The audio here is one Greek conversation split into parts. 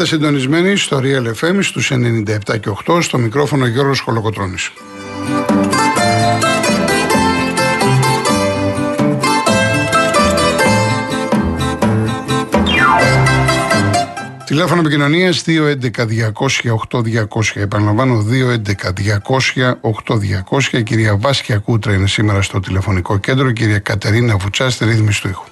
Είστε συντονισμένοι στο Real FM στους 97 και 8 στο μικρόφωνο Γιώργος Χολοκοτρώνης. Τηλέφωνο επικοινωνίας 211-200-8200. Επαναλαμβάνω 211-200-8200. Η κυρία Βάσκια Κούτρα είναι σήμερα στο τηλεφωνικό κέντρο. Η κυρία Κατερίνα Βουτσάς στη ρύθμιση του ήχου.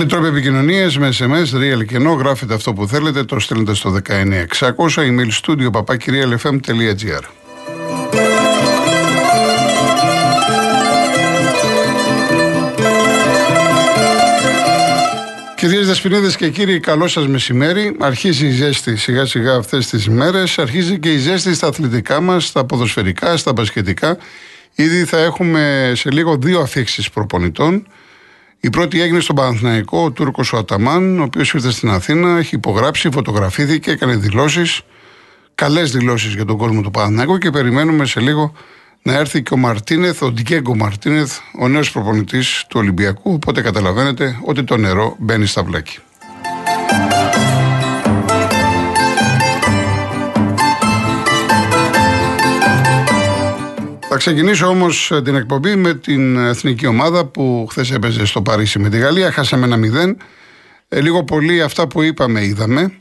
Άλλοι τρόποι επικοινωνία με SMS, real και no, γράφετε αυτό που θέλετε, το στέλνετε στο 19600, email studio papakirialfm.gr. Κυρίες Δεσποινίδες και κύριοι, καλό σας μεσημέρι. Αρχίζει η ζέστη σιγά σιγά αυτές τις μέρες. Αρχίζει και η ζέστη στα αθλητικά μας, στα ποδοσφαιρικά, στα μπασκετικά. Ήδη θα έχουμε σε λίγο δύο αφήξεις προπονητών. Η πρώτη έγινε στον Παναθηναϊκό, ο Τούρκος ο Αταμάν, ο οποίος ήρθε στην Αθήνα, έχει υπογράψει, φωτογραφήθηκε, έκανε δηλώσεις. Καλές δηλώσεις για τον κόσμο του Παναθηναϊκού και περιμένουμε σε λίγο να έρθει και ο Μαρτίνεθ, ο Ντιέγκο Μαρτίνεθ, ο νέος προπονητής του Ολυμπιακού. Οπότε καταλαβαίνετε ότι το νερό μπαίνει στα βλάκια. Ξεκινήσω όμως την εκπομπή με την εθνική ομάδα που χθες έπαιζε στο Παρίσι με τη Γαλλία. Χάσαμε ένα μηδέν. Ε, λίγο πολύ αυτά που είπαμε είδαμε.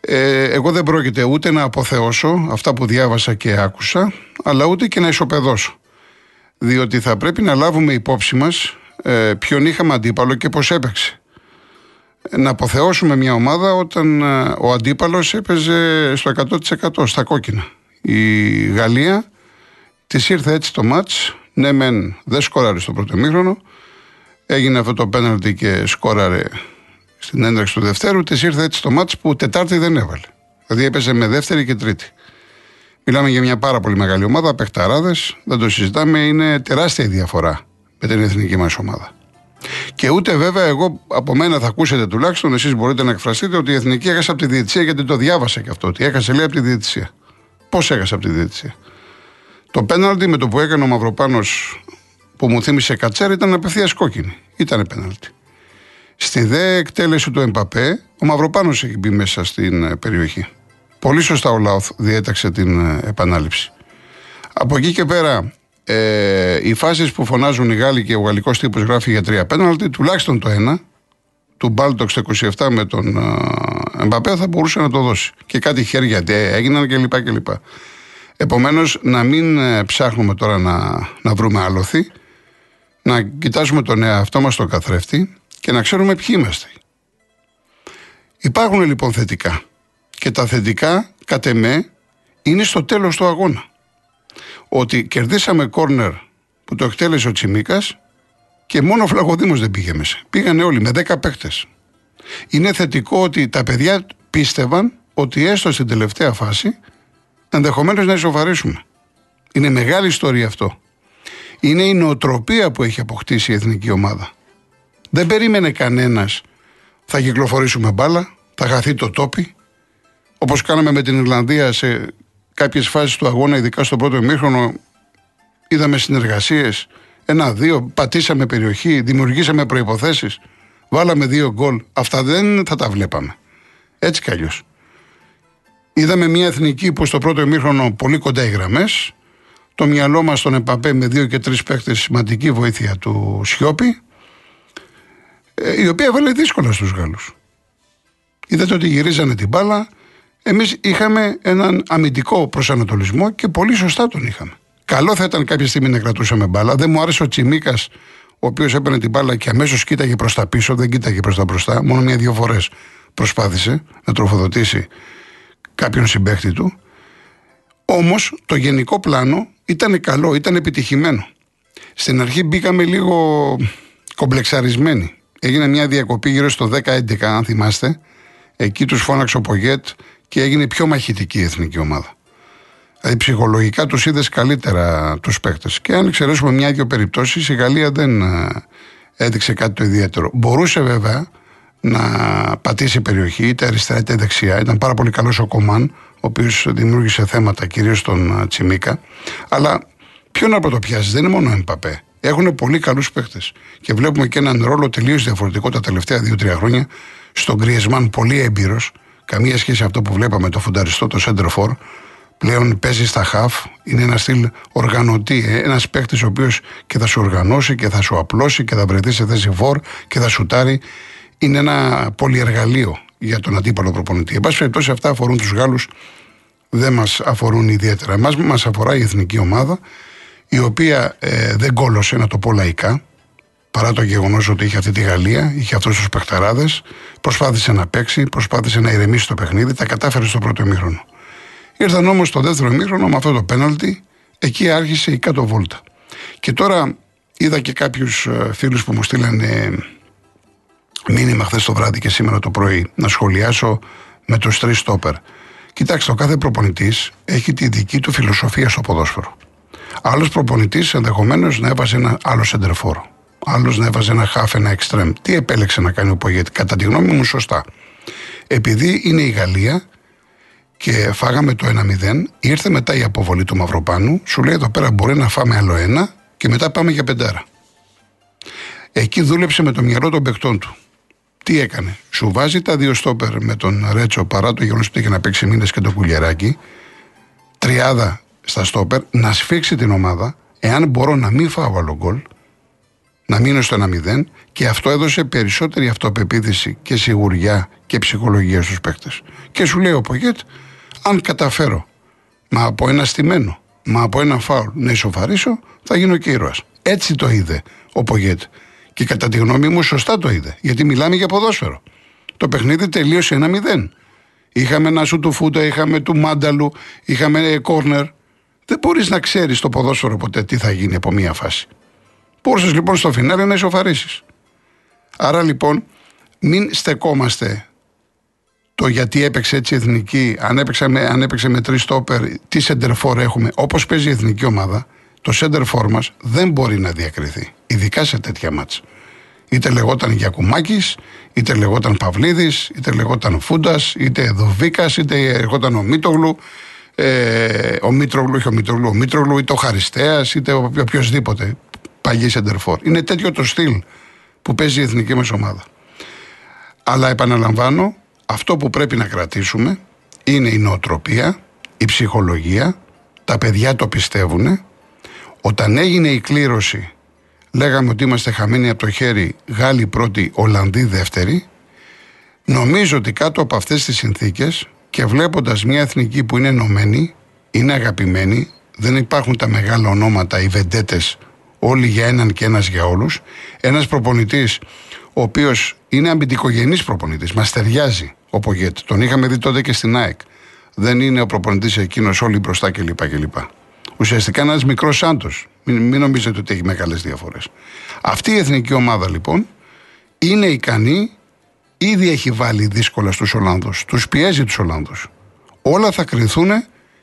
Ε, εγώ δεν πρόκειται ούτε να αποθεώσω αυτά που διάβασα και άκουσα, αλλά ούτε και να ισοπεδώσω. Διότι θα πρέπει να λάβουμε υπόψη μας ε, ποιον είχαμε αντίπαλο και πώς έπαιξε. Να αποθεώσουμε μια ομάδα όταν ε, ο αντίπαλος έπαιζε στο 100% στα κόκκινα. Η Γαλλία της ήρθε έτσι το μάτς, ναι μεν δεν σκόραρε στο πρώτο μήχρονο, έγινε αυτό το πέναλτι και σκόραρε στην ένταξη του Δευτέρου, της ήρθε έτσι το μάτς που Τετάρτη δεν έβαλε. Δηλαδή έπαιζε με δεύτερη και τρίτη. Μιλάμε για μια πάρα πολύ μεγάλη ομάδα, παιχταράδες, δεν το συζητάμε, είναι τεράστια η διαφορά με την εθνική μας ομάδα. Και ούτε βέβαια εγώ από μένα θα ακούσετε τουλάχιστον, εσείς μπορείτε να εκφραστείτε ότι η εθνική έχασε από τη διετησία γιατί το διάβασα και αυτό. Ότι έχασε λέει από τη διετησία. Πώς έχασε από τη διετησία. Το πέναλτι με το που έκανε ο Μαυροπάνος που μου θύμισε κατσέρ ήταν απευθείας κόκκινη. Ήταν πέναλτι. Στη δε εκτέλεση του Εμπαπέ, ο Μαυροπάνος έχει μπει μέσα στην ε, περιοχή. Πολύ σωστά ο Λάουθ διέταξε την ε, επανάληψη. Από εκεί και πέρα, ε, οι φάσεις που φωνάζουν οι Γάλλοι και ο γαλλικός τύπος γράφει για τρία πέναλτι, τουλάχιστον το ένα, του Μπάλτοξ 27 με τον ε, Εμπαπέ, θα μπορούσε να το δώσει. Και κάτι χέρια έγιναν κλπ. κλπ. Επομένως, να μην ψάχνουμε τώρα να, να βρούμε άλοθη, να κοιτάζουμε τον εαυτό μας τον καθρέφτη και να ξέρουμε ποιοι είμαστε. Υπάρχουν λοιπόν θετικά. Και τα θετικά, κατ' εμέ, είναι στο τέλος του αγώνα. Ότι κερδίσαμε κόρνερ που το εκτέλεσε ο Τσιμίκας και μόνο ο Φλαγοδήμος δεν πήγε μέσα. Πήγανε όλοι με 10 παίχτες. Είναι θετικό ότι τα παιδιά πίστευαν ότι έστω στην τελευταία φάση ενδεχομένως να ισοφαρίσουμε. Είναι μεγάλη ιστορία αυτό. Είναι η νοοτροπία που έχει αποκτήσει η εθνική ομάδα. Δεν περίμενε κανένας θα κυκλοφορήσουμε μπάλα, θα χαθεί το τόπι. Όπως κάναμε με την Ιρλανδία σε κάποιες φάσεις του αγώνα, ειδικά στο πρώτο ημίχρονο, είδαμε συνεργασίες. Ένα-δύο, πατήσαμε περιοχή, δημιουργήσαμε προποθέσει, βάλαμε δύο γκολ. Αυτά δεν θα τα βλέπαμε. Έτσι κι αλλιώς. Είδαμε μια εθνική που στο πρώτο ημίχρονο πολύ κοντά οι γραμμές. Το μυαλό μας τον Επαπέ με δύο και τρεις παίχτε σημαντική βοήθεια του Σιώπη. Ε, η οποία έβαλε δύσκολα στους Γάλλους. Είδατε ότι γυρίζανε την μπάλα. Εμείς είχαμε έναν αμυντικό προσανατολισμό και πολύ σωστά τον είχαμε. Καλό θα ήταν κάποια στιγμή να κρατούσαμε μπάλα. Δεν μου άρεσε ο Τσιμίκας, ο οποίος έπαιρνε την μπάλα και αμέσως κοίταγε προς τα πίσω, δεν κοίταγε προς τα μπροστά. Μόνο μια-δύο φορές προσπάθησε να τροφοδοτήσει κάποιον συμπέχτη του. Όμως το γενικό πλάνο ήταν καλό, ήταν επιτυχημένο. Στην αρχή μπήκαμε λίγο κομπλεξαρισμένοι. Έγινε μια διακοπή γύρω στο 10-11, αν θυμάστε. Εκεί τους φώναξε ο Πογέτ και έγινε πιο μαχητική η εθνική ομάδα. Δηλαδή ψυχολογικά τους είδες καλύτερα τους παίκτε. Και αν εξαιρέσουμε μια-δυο περιπτώσεις, η Γαλλία δεν ε, έδειξε κάτι το ιδιαίτερο. Μπορούσε βέβαια να πατήσει περιοχή, είτε αριστερά είτε δεξιά. Ήταν πάρα πολύ καλός ο Κομάν, ο οποίος δημιούργησε θέματα κυρίως στον ε, Τσιμίκα. Αλλά Ποιο να πρωτοπιάσει, δεν είναι μόνο ο Εμπαπέ. Έχουν πολύ καλούς παίχτε. Και βλέπουμε και έναν ρόλο τελείως διαφορετικό τα τελευταία 2-3 χρόνια στον Γκριεσμάν, πολύ έμπειρος. Καμία σχέση αυτό που βλέπαμε το φουνταριστό, το Center Πλέον παίζει στα χαφ, είναι ένας στυλ οργανωτή. Ε, ένας παίχτη ο οποίος και θα σου οργανώσει και θα σου απλώσει και θα βρεθεί σε θέση φορ και θα σουτάρει. Είναι ένα πολυεργαλείο για τον αντίπαλο προπονητή. Εν πάση περιπτώσει, αυτά αφορούν τους Γάλλους, δεν μας αφορούν ιδιαίτερα. Εμάς μας αφορά η εθνική ομάδα, η οποία ε, δεν κόλωσε, να το πω λαϊκά, παρά το γεγονός ότι είχε αυτή τη Γαλλία, είχε αυτούς τους παιχταράδες, προσπάθησε να παίξει, προσπάθησε να ηρεμήσει το παιχνίδι, τα κατάφερε στο πρώτο ημίχρονο. Ήρθαν όμως το δεύτερο ημίχρονο με αυτό το πέναλτι, εκεί άρχισε η κάτω βόλτα. Και τώρα είδα και κάποιους ε, φίλους που μου στείλανε μήνυμα χθες το βράδυ και σήμερα το πρωί να σχολιάσω με τους τρεις στόπερ. Κοιτάξτε, ο κάθε προπονητής έχει τη δική του φιλοσοφία στο ποδόσφαιρο. Άλλος προπονητής ενδεχομένως να έβαζε ένα άλλο σεντερφόρο. Άλλος να έβαζε ένα χάφ, ένα εξτρέμ. Τι επέλεξε να κάνει ο Πογέτη, κατά τη γνώμη μου, σωστά. Επειδή είναι η Γαλλία και φάγαμε το 1-0, ήρθε μετά η αποβολή του Μαυροπάνου, σου λέει εδώ πέρα μπορεί να φάμε άλλο ένα και μετά πάμε για πεντάρα. Εκεί δούλεψε με το μυαλό των παιχτών του. Τι έκανε, σου βάζει τα δύο στόπερ με τον Ρέτσο παρά το γεγονός ότι είχε να παίξει μήνε και το κουλιαράκι, τριάδα στα στόπερ, να σφίξει την ομάδα, εάν μπορώ να μην φάω άλλο γκολ, να μείνω στο 1-0 και αυτό έδωσε περισσότερη αυτοπεποίθηση και σιγουριά και ψυχολογία στους παίκτες. Και σου λέει ο Πογέτ, αν καταφέρω μα από ένα στημένο, μα από ένα φάουλ να ισοφαρίσω, θα γίνω και ήρωας. Έτσι το είδε ο Πογέτ. Και κατά τη γνώμη μου σωστά το είδε, γιατί μιλάμε για ποδόσφαιρο. Το παιχνίδι τελείωσε 1-0. Είχαμε ένα σου του Φούτα, είχαμε του Μάνταλου, είχαμε κόρνερ. Δεν μπορείς να ξέρεις το ποδόσφαιρο ποτέ τι θα γίνει από μία φάση. Μπορούσες λοιπόν στο φινάρι να ισοφαρίσει. Άρα λοιπόν, μην στεκόμαστε το γιατί έπαιξε έτσι η εθνική, αν έπαιξε με, αν έπαιξε με τρεις στόπερ, τι σεντερφόρ έχουμε. Όπως παίζει η εθνική ομάδα, το σεντερφόρ μας δεν μπορεί να διακριθεί. Ειδικά σε τέτοια μάτσα. Είτε λεγόταν Γιακουμάκης, είτε λεγόταν Παυλίδης, είτε λεγόταν Φούντας, είτε Δοβίκας, είτε λεγόταν ο Μίτογλου. Ε, ο Μήτρογλου, όχι ο Μήτρογλου, ο Μήτρογλου, είτε ο Χαριστέας, είτε οποιοδήποτε παλιή σεντερφόρ. Είναι τέτοιο το στυλ που παίζει η εθνική μας ομάδα. Αλλά επαναλαμβάνω, αυτό που πρέπει να κρατήσουμε είναι η νοοτροπία, η ψυχολογία, τα παιδιά το πιστεύουν. Όταν έγινε η κλήρωση, λέγαμε ότι είμαστε χαμένοι από το χέρι, Γάλλοι πρώτοι, Ολλανδοί δεύτεροι. Νομίζω ότι κάτω από αυτές τις συνθήκες και βλέποντας μια εθνική που είναι ενωμένη, είναι αγαπημένη, δεν υπάρχουν τα μεγάλα ονόματα, οι βεντέτες, όλοι για έναν και ένας για όλους. Ένας προπονητής ο οποίος είναι αμυντικογενής προπονητής, μας ταιριάζει ο Πογέτ. Τον είχαμε δει τότε και στην ΑΕΚ. Δεν είναι ο προπονητής εκείνος όλοι μπροστά κλπ. κλπ. Ουσιαστικά ένας μικρός Σάντος. Μην, μην νομίζετε ότι έχει μεγάλες διαφορές. Αυτή η εθνική ομάδα λοιπόν είναι ικανή, ήδη έχει βάλει δύσκολα στους Ολλάνδου. Τους πιέζει τους Ολλάνδου. Όλα θα κρυθούν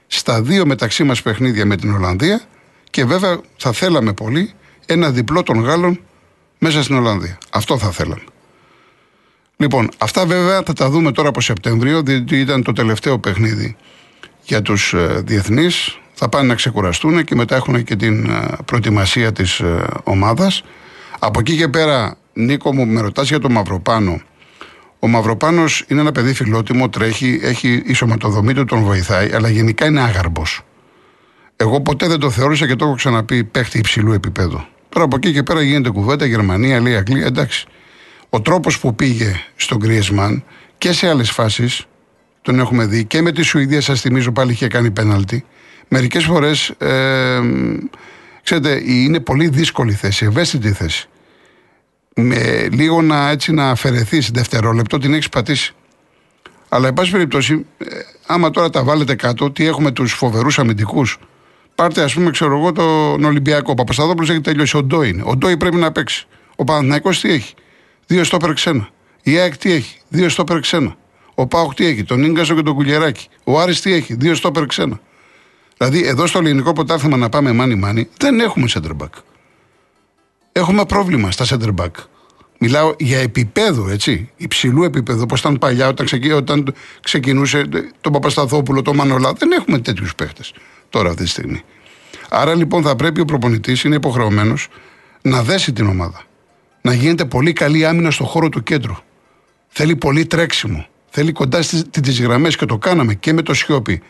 στα δύο μεταξύ μας παιχνίδια με την Ολλανδία και βέβαια θα θέλαμε πολύ ένα διπλό των Γάλλων μέσα στην Ολλανδία. Αυτό θα θέλαμε. Λοιπόν, αυτά βέβαια θα τα δούμε τώρα από Σεπτέμβριο, διότι ήταν το τελευταίο παιχνίδι για τους ε, διεθνείς. Θα πάνε να ξεκουραστούν και μετά έχουν και την ε, προετοιμασία της ε, ομάδας. Από εκεί και πέρα, Νίκο μου, με ρωτάς για τον Μαυροπάνο. Ο Μαυροπάνος είναι ένα παιδί φιλότιμο, τρέχει, έχει η σωματοδομή του, τον βοηθάει, αλλά γενικά είναι άγαρμπος. Εγώ ποτέ δεν το θεώρησα και το έχω ξαναπεί παίχτη υψηλού επίπεδου. Τώρα από εκεί και πέρα γίνεται κουβέντα, Γερμανία, λέει Αγγλία, εντάξει. Ο τρόπος που πήγε στον Γκριεσμάν και σε άλλες φάσεις, τον έχουμε δει και με τη Σουηδία, σας θυμίζω πάλι είχε κάνει πέναλτι. Μερικές φορές, ε, ξέρετε, είναι πολύ δύσκολη θέση, ευαίσθητη θέση. Με λίγο να έτσι να αφαιρεθείς δευτερόλεπτο, την έχεις πατήσει. Αλλά, εν πάση περιπτώσει, ε, άμα τώρα τα βάλετε κάτω, τι έχουμε τους φοβερούς αμυντικούς Πάρτε, ας πούμε, ξέρω εγώ, τον Ολυμπιακό. Ο Παπασταδόπουλο έχει τελειώσει. Ο Ντόι είναι. Ο Ντόι πρέπει να παίξει. Ο Παναθυναϊκό τι έχει; Δύο στόπερ ξένα. Η ΑΕΚ τι έχει; Δύο στόπερ ξένα. Ο Πάοχ τι έχει; Τον γκασο και τον Κουλιεράκη. Ο Άρης τι έχει; Δύο στόπερ ξένα. Δηλαδή, εδώ στο ελληνικό ποτάθλημα να πάμε μάνι μάνι, δεν έχουμε center back. Έχουμε πρόβλημα στα center back. Μιλάω για επίπεδο, έτσι. Υψηλού επίπεδου, όπως ήταν παλιά, όταν, όταν ξεκινούσε τον Παπασταθόπουλο, τον Μανολά. Δεν έχουμε τέτοιους παίχτες τώρα αυτή τη στιγμή. Άρα λοιπόν θα πρέπει ο προπονητής, είναι υποχρεωμένος να δέσει την ομάδα. Να γίνεται πολύ καλή άμυνα στο χώρο του κέντρου. Θέλει πολύ τρέξιμο. Θέλει κοντά στι γραμμές και το κάναμε και με το Σιώπη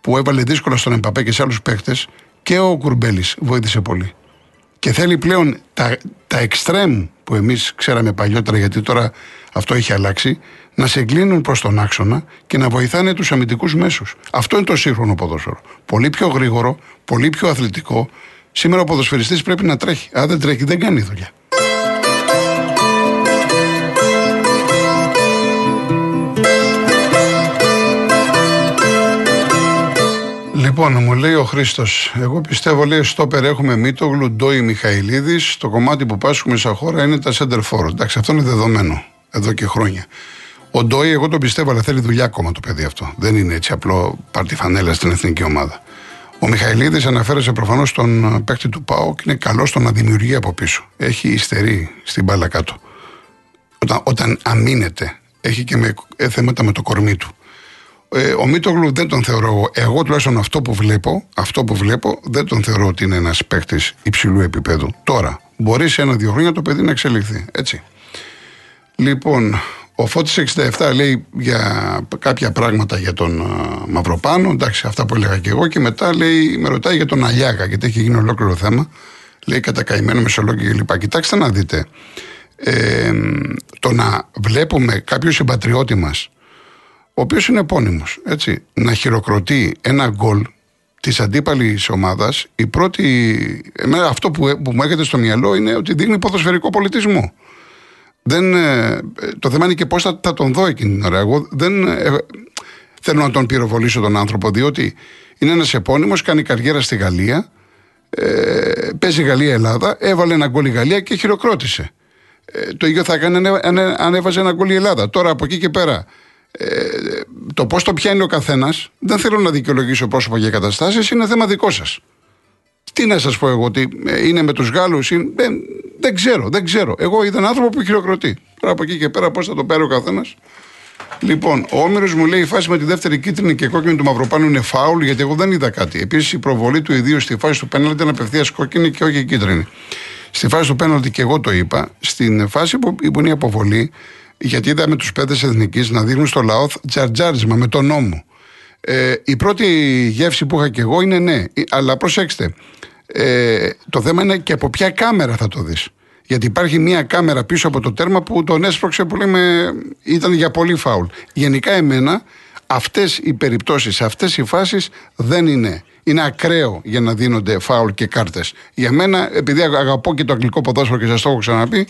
που έβαλε δύσκολα στον Εμπαπέ και σε άλλους παίχτε και ο Κουρμπέλης βοήθησε πολύ. Και θέλει πλέον τα, τα extreme που εμείς ξέραμε παλιότερα, γιατί τώρα αυτό έχει αλλάξει, να σε εγκλίνουν προς τον άξονα και να βοηθάνε τους αμυντικούς μέσους. Αυτό είναι το σύγχρονο ποδόσφαιρο. Πολύ πιο γρήγορο, πολύ πιο αθλητικό. Σήμερα ο ποδοσφαιριστής πρέπει να τρέχει. Αν δεν τρέχει, δεν κάνει δουλειά. Λοιπόν, μου λέει ο Χρήστος, εγώ πιστεύω λέει στο πέρα έχουμε Μίτογλου, Ντόι, Μιχαηλίδης. Το κομμάτι που πάσχουμε σαν χώρα είναι τα center forward. Εντάξει, αυτό είναι δεδομένο εδώ και χρόνια. Ο Ντόι, εγώ τον πιστεύω, αλλά θέλει δουλειά ακόμα το παιδί αυτό. Δεν είναι έτσι απλό πάρτι φανέλα στην εθνική ομάδα. Ο Μιχαηλίδης αναφέρεσε προφανώς τον παίκτη του ΠΑΟ και είναι καλός στο να δημιουργεί από πίσω. Έχει υστερεί στην μπάλα κάτω. Όταν, όταν αμήνεται, έχει και με, ε, θέματα με το κορμί του. Ε, ο Μίτογλου δεν τον θεωρώ. Εγώ τουλάχιστον αυτό που βλέπω, αυτό που βλέπω δεν τον θεωρώ ότι είναι ένας παίκτης υψηλού επίπεδου. Τώρα, μπορεί σε ένα-δύο χρόνια το παιδί να εξελιχθεί. Έτσι. Λοιπόν, ο Φώτης 67 λέει για κάποια πράγματα για τον uh, Μαυροπάνο, εντάξει αυτά που έλεγα και εγώ και μετά λέει, με ρωτάει για τον Αλιάκα γιατί έχει γίνει ολόκληρο θέμα, λέει κατακαημένο μεσολόγιο κλπ. Κοιτάξτε να δείτε, ε, το να βλέπουμε κάποιο συμπατριώτη μας ο οποίος είναι επώνυμος. Να χειροκροτεί ένα γκολ της αντίπαλης ομάδας, η πρώτη. Εμένα αυτό που, που μου έρχεται στο μυαλό είναι ότι δείχνει ποδοσφαιρικό πολιτισμό. Δεν, ε, το θέμα είναι και πώς θα, θα, τον δω εκείνη την ώρα. Εγώ δεν ε, θέλω να τον πυροβολήσω τον άνθρωπο, διότι είναι ένας επώνυμος, κάνει καριέρα στη Γαλλία, ε, παίζει Γαλλία-Ελλάδα, έβαλε ένα γκολ η Γαλλία και χειροκρότησε. Ε, το ίδιο θα έκανε αν έβαζε ένα γκολ η Ελλάδα. Τώρα από εκεί και πέρα ε, το πώς το πιάνει ο καθένας, δεν θέλω να δικαιολογήσω πρόσωπα για καταστάσεις, είναι θέμα δικό σας. Τι να σας πω εγώ, ότι ε, είναι με τους Γάλλους, δεν, δεν ξέρω, δεν ξέρω. Εγώ είδα έναν άνθρωπο που χειροκροτεί. Τώρα από εκεί και πέρα πώς θα το πάρει ο καθένας. Λοιπόν, ο Όμηρος μου λέει η φάση με τη δεύτερη κίτρινη και κόκκινη του Μαυροπάνου είναι φάουλ, γιατί εγώ δεν είδα κάτι. Επίσης η προβολή του ιδίου στη φάση του πέναλτη ήταν απευθείας κόκκινη και όχι κίτρινη. Στη φάση του πέναλτη και εγώ το είπα. Στην φάση που, που είναι η αποβολή, γιατί είδαμε τους πέντε εθνικής να δίνουν στο λαό τζαρτζάρισμα με τον νόμο. Ε, η πρώτη γεύση που είχα και εγώ είναι ναι, αλλά προσέξτε. Ε, το θέμα είναι και από ποια κάμερα θα το δεις. Γιατί υπάρχει μια κάμερα πίσω από το τέρμα που τον έσπρωξε που λέμε ήταν για πολύ φάουλ. Γενικά εμένα αυτές οι περιπτώσεις, αυτές οι φάσεις δεν είναι. Είναι ακραίο για να δίνονται φάουλ και κάρτες. Για μένα, επειδή αγαπώ και το αγγλικό ποδόσφαιρο και σας το έχω ξαναπεί,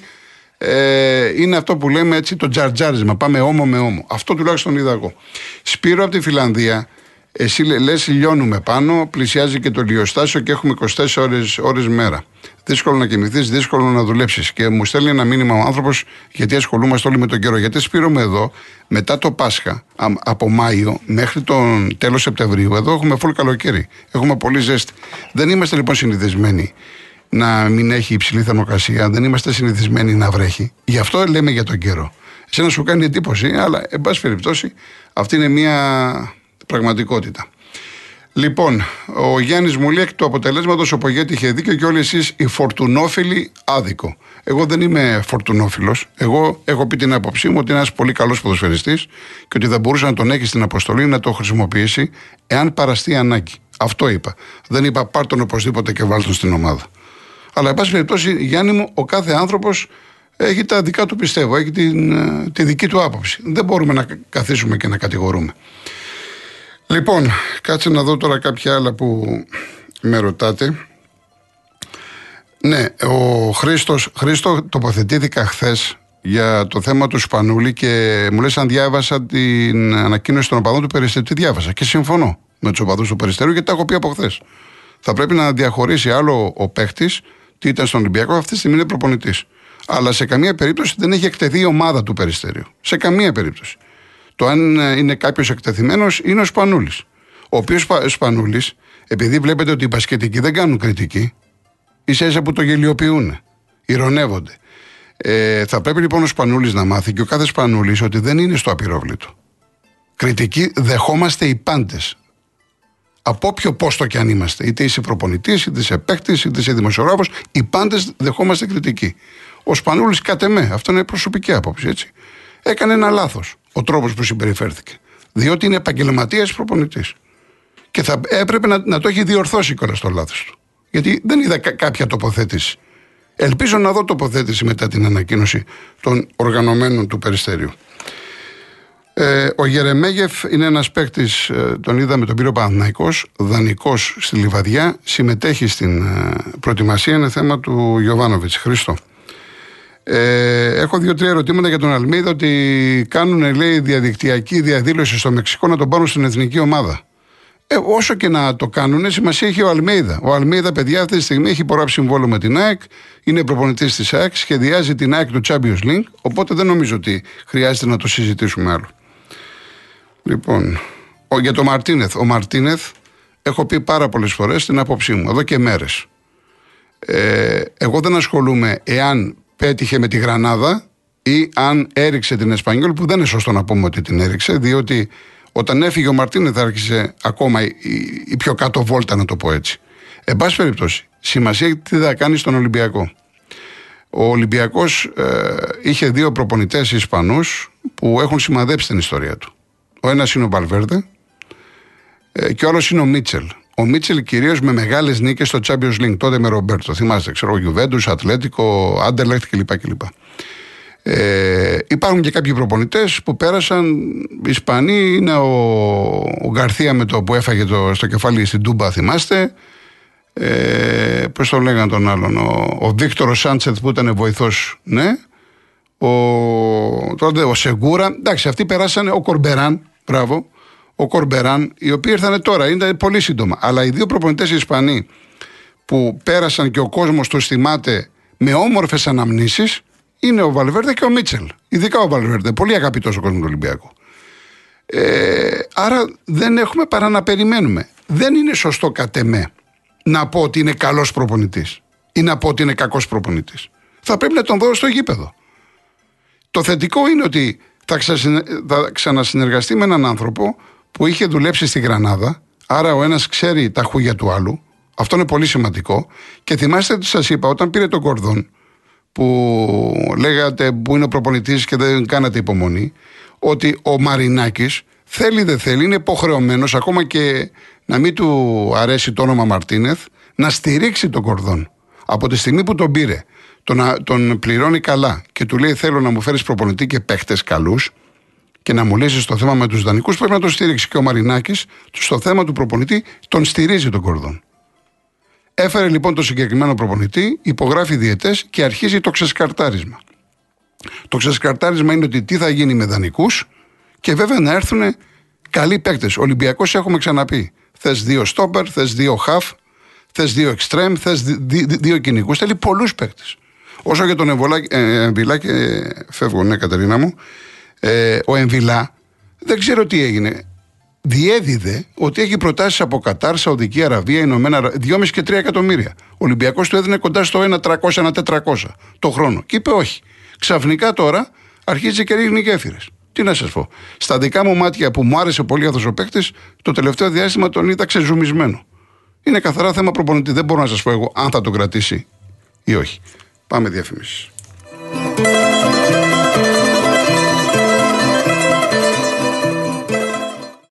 ε, είναι αυτό που λέμε έτσι το τζαρτζάρισμα. Πάμε όμο με όμο. Αυτό τουλάχιστον είδα εγώ. Σπύρο από τη Φιλανδία, εσύ λε, λιώνουμε πάνω, πλησιάζει και το λιοστάσιο και έχουμε 24 ώρες, ώρες μέρα. Δύσκολο να κοιμηθείς, δύσκολο να δουλέψεις. Και μου στέλνει ένα μήνυμα ο άνθρωπος, γιατί ασχολούμαστε όλοι με τον καιρό. Γιατί σπήρουμε εδώ, μετά το Πάσχα, από Μάιο μέχρι τον τέλος Σεπτεμβρίου, εδώ έχουμε full καλοκαίρι. Έχουμε πολύ ζέστη. Δεν είμαστε λοιπόν συνηθισμένοι να μην έχει υψηλή θερμοκρασία, δεν είμαστε συνηθισμένοι να βρέχει. Γι' αυτό λέμε για τον καιρό. να σου κάνει εντύπωση, αλλά εν πάση περιπτώσει αυτή είναι μια πραγματικότητα. Λοιπόν, ο Γιάννης μου λέει εκ του αποτελέσματος ο Πογέτη είχε δίκιο και όλοι εσείς οι φορτουνόφιλοι άδικο. Εγώ δεν είμαι φορτουνόφιλος. Εγώ έχω πει την άποψή μου ότι είναι ένας πολύ καλός ποδοσφαιριστής και ότι θα μπορούσε να τον έχει στην αποστολή να το χρησιμοποιήσει εάν παραστεί ανάγκη. Αυτό είπα. Δεν είπα πάρ τον οπωσδήποτε και βάλ τον στην ομάδα. Αλλά, εν πάση περιπτώσει, Γιάννη μου, ο κάθε άνθρωπος έχει τα δικά του πιστεύω, έχει την, ε, τη δική του άποψη. Δεν μπορούμε να καθίσουμε και να κατηγορούμε. Λοιπόν, κάτσε να δω τώρα κάποια άλλα που με ρωτάτε. Ναι, ο Χρήστος, Χρήστο τοποθετήθηκα χθες για το θέμα του Σπανούλη και μου λες αν διάβασα την ανακοίνωση των οπαδών του Περιστέρου. Τι διάβασα και συμφωνώ με τους οπαδούς του Περιστέρου γιατί τα έχω πει από χθες. Θα πρέπει να διαχωρίσει άλλο ο παίχτης τι ήταν στον Ολυμπιακό, αυτή τη στιγμή είναι προπονητής. Αλλά σε καμία περίπτωση δεν έχει εκτεθεί η ομάδα του Περιστέριου. Σε καμία περίπτωση. Το αν είναι κάποιος εκτεθειμένος είναι ο Σπανούλης. Ο οποίος Σπανούλης, επειδή βλέπετε ότι οι μπασκετικοί δεν κάνουν κριτική, ίσα ίσα που το γελιοποιούν, ηρωνεύονται. Ε, θα πρέπει λοιπόν ο Σπανούλης να μάθει και ο κάθε Σπανούλης ότι δεν είναι στο απειρόβλητο. Κριτική δεχόμαστε οι πάντες. Από όποιο πόστο και αν είμαστε. Είτε είσαι προπονητής, είτε είσαι παίκτης, είτε είσαι δημοσιογράφος, οι πάντες δεχόμαστε κριτική. Ο Σπανούλης, κατ' εμέ, αυτό είναι προσωπική άποψη, έτσι. Έκανε ένα λάθος ο τρόπος που συμπεριφέρθηκε. Διότι είναι επαγγελματίας προπονητής. Και θα έπρεπε να, να το έχει διορθώσει κιόλας το λάθος του. Γιατί δεν είδα κάποια τοποθέτηση. Ελπίζω να δω τοποθέτηση μετά την ανακοίνωση των οργανωμένων του Περιστερίου. Ε, ο Γερεμέγεφ είναι ένας παίκτης, ε, τον είδαμε τον πύρο Παναθναϊκό, δανεικός στη Λιβαδιά, συμμετέχει στην ε, προετοιμασία. Είναι θέμα του Γιωβάνοβιτς. Χρήστο. Ε, έχω δύο-τρία ερωτήματα για τον Αλμίδα ότι κάνουν λέει διαδικτυακή διαδήλωση στο Μεξικό να τον πάρουν στην εθνική ομάδα. Ε, όσο και να το κάνουν, σημασία έχει ο Αλμίδα. Ο Αλμίδα, παιδιά, αυτή τη στιγμή έχει υπογράψει συμβόλαιο με την ΑΕΚ, είναι προπονητής της ΑΕΚ, σχεδιάζει την ΑΕΚ του Champions League, οπότε δεν νομίζω ότι χρειάζεται να το συζητήσουμε άλλο. Λοιπόν, ο, για τον Μαρτίνεθ. Ο Μαρτίνεθ, έχω πει πάρα πολλές φορές την άποψή μου, εδώ και μέρες. Ε, εγώ δεν ασχολούμαι εάν πέτυχε με τη Γρανάδα ή αν έριξε την Εσπανιόλ, που δεν είναι σωστό να πούμε ότι την έριξε, διότι όταν έφυγε ο Μαρτίνεθ άρχισε ακόμα η, η πιο κάτω βόλτα, να το πω έτσι. Εν πάση περιπτώσει, σημασία τι θα κάνει στον Ολυμπιακό. Ο Ολυμπιακός ε, είχε δύο προπονητές Ισπανούς που έχουν σημαδέψει την ιστορία του. Ο ένας είναι ο Μπαλβέρδε ε, και ο άλλος είναι ο Μίτσελ. Ο Μίτσελ κυρίως με μεγάλες νίκες στο Champions League. Τότε με Ρομπέρτο. Θυμάστε, ξέρω, Γιουβέντους, Ατλέτικο, Άντερλεχτ κλπ. κλπ. Ε, υπάρχουν και κάποιοι προπονητές που πέρασαν. Οι Ισπανοί είναι ο, ο Γκαρθία με το που έφαγε το, στο κεφάλι στην Τούμπα, θυμάστε. Ε, Πώς το λέγανε τον άλλον, ο, ο Βίκτορος Σάντσετ που ήταν βοηθός, ναι. Ο, τότε ο Σεγκούρα. Εντάξει, αυτοί περάσανε. Ο Κορμπεράν, μπράβο. Ο Κορμπεράν, οι οποίοι ήρθαν τώρα, είναι πολύ σύντομα. Αλλά οι δύο προπονητές Ισπανοί που πέρασαν και ο κόσμος του θυμάται με όμορφες αναμνήσεις είναι ο Βαλβέρδε και ο Μίτσελ. Ειδικά ο Βαλβέρδε. Πολύ αγαπητός ο κόσμος του Ολυμπιακού. Ε, άρα δεν έχουμε παρά να περιμένουμε. Δεν είναι σωστό κατ' εμέ να πω ότι είναι καλός προπονητής ή να πω ότι είναι κακός προπονητής. Θα πρέπει να τον δω στο γήπεδο. Το θετικό είναι ότι θα, θα ξανασυνεργαστεί με έναν άνθρωπο που είχε δουλέψει στη Γρανάδα. Άρα ο ένας ξέρει τα χούγια του άλλου. Αυτό είναι πολύ σημαντικό. Και θυμάστε ότι σας είπα, όταν πήρε τον Κορδόν, που λέγατε που είναι ο προπονητής και δεν κάνατε υπομονή, ότι ο Μαρινάκης θέλει δεν θέλει, είναι υποχρεωμένος ακόμα και να μην του αρέσει το όνομα Μαρτίνεθ, να στηρίξει τον Κορδόν. Από τη στιγμή που τον πήρε, τον, τον πληρώνει καλά και του λέει: Θέλω να μου φέρεις προπονητή και παίχτες καλούς και να μου λύσεις το θέμα με τους δανεικούς, πρέπει να τον στηρίξει. Και ο Μαρινάκης, στο θέμα του προπονητή, τον στηρίζει τον Κορδόν. Έφερε λοιπόν το συγκεκριμένο προπονητή, υπογράφει διαιτές και αρχίζει το ξεσκαρτάρισμα. Το ξεσκαρτάρισμα είναι ότι τι θα γίνει με δανεικούς και βέβαια να έρθουν καλοί παίκτες. Ολυμπιακός έχουμε ξαναπεί. Θες δύο στόπερ, θες δύο χαφ, θες δύο εξτρέμ, θες δύο κυνηγούς. Θέλει πολλούς παίκτες. Όσο για τον Εμβιλά, και φεύγω, ναι, Κατερίνα μου, ε, ο Εμβιλά δεν ξέρω τι έγινε διέδιδε ότι έχει προτάσεις από Κατάρ, Σαουδική Αραβία, Ηνωμένα 2,5 και 3 εκατομμύρια. Ο Ολυμπιακός του έδινε κοντά στο 1,300, 1,400 το χρόνο. Και είπε όχι. Ξαφνικά τώρα αρχίζει και ρίχνει γέφυρες. Τι να σας πω. Στα δικά μου μάτια που μου άρεσε πολύ αυτό ο παίκτης, το τελευταίο διάστημα τον είδα ξεζουμισμένο. Είναι καθαρά θέμα προπονητή. Δεν μπορώ να σας πω εγώ αν θα τον κρατήσει ή όχι. Πάμε διαφημίσεις.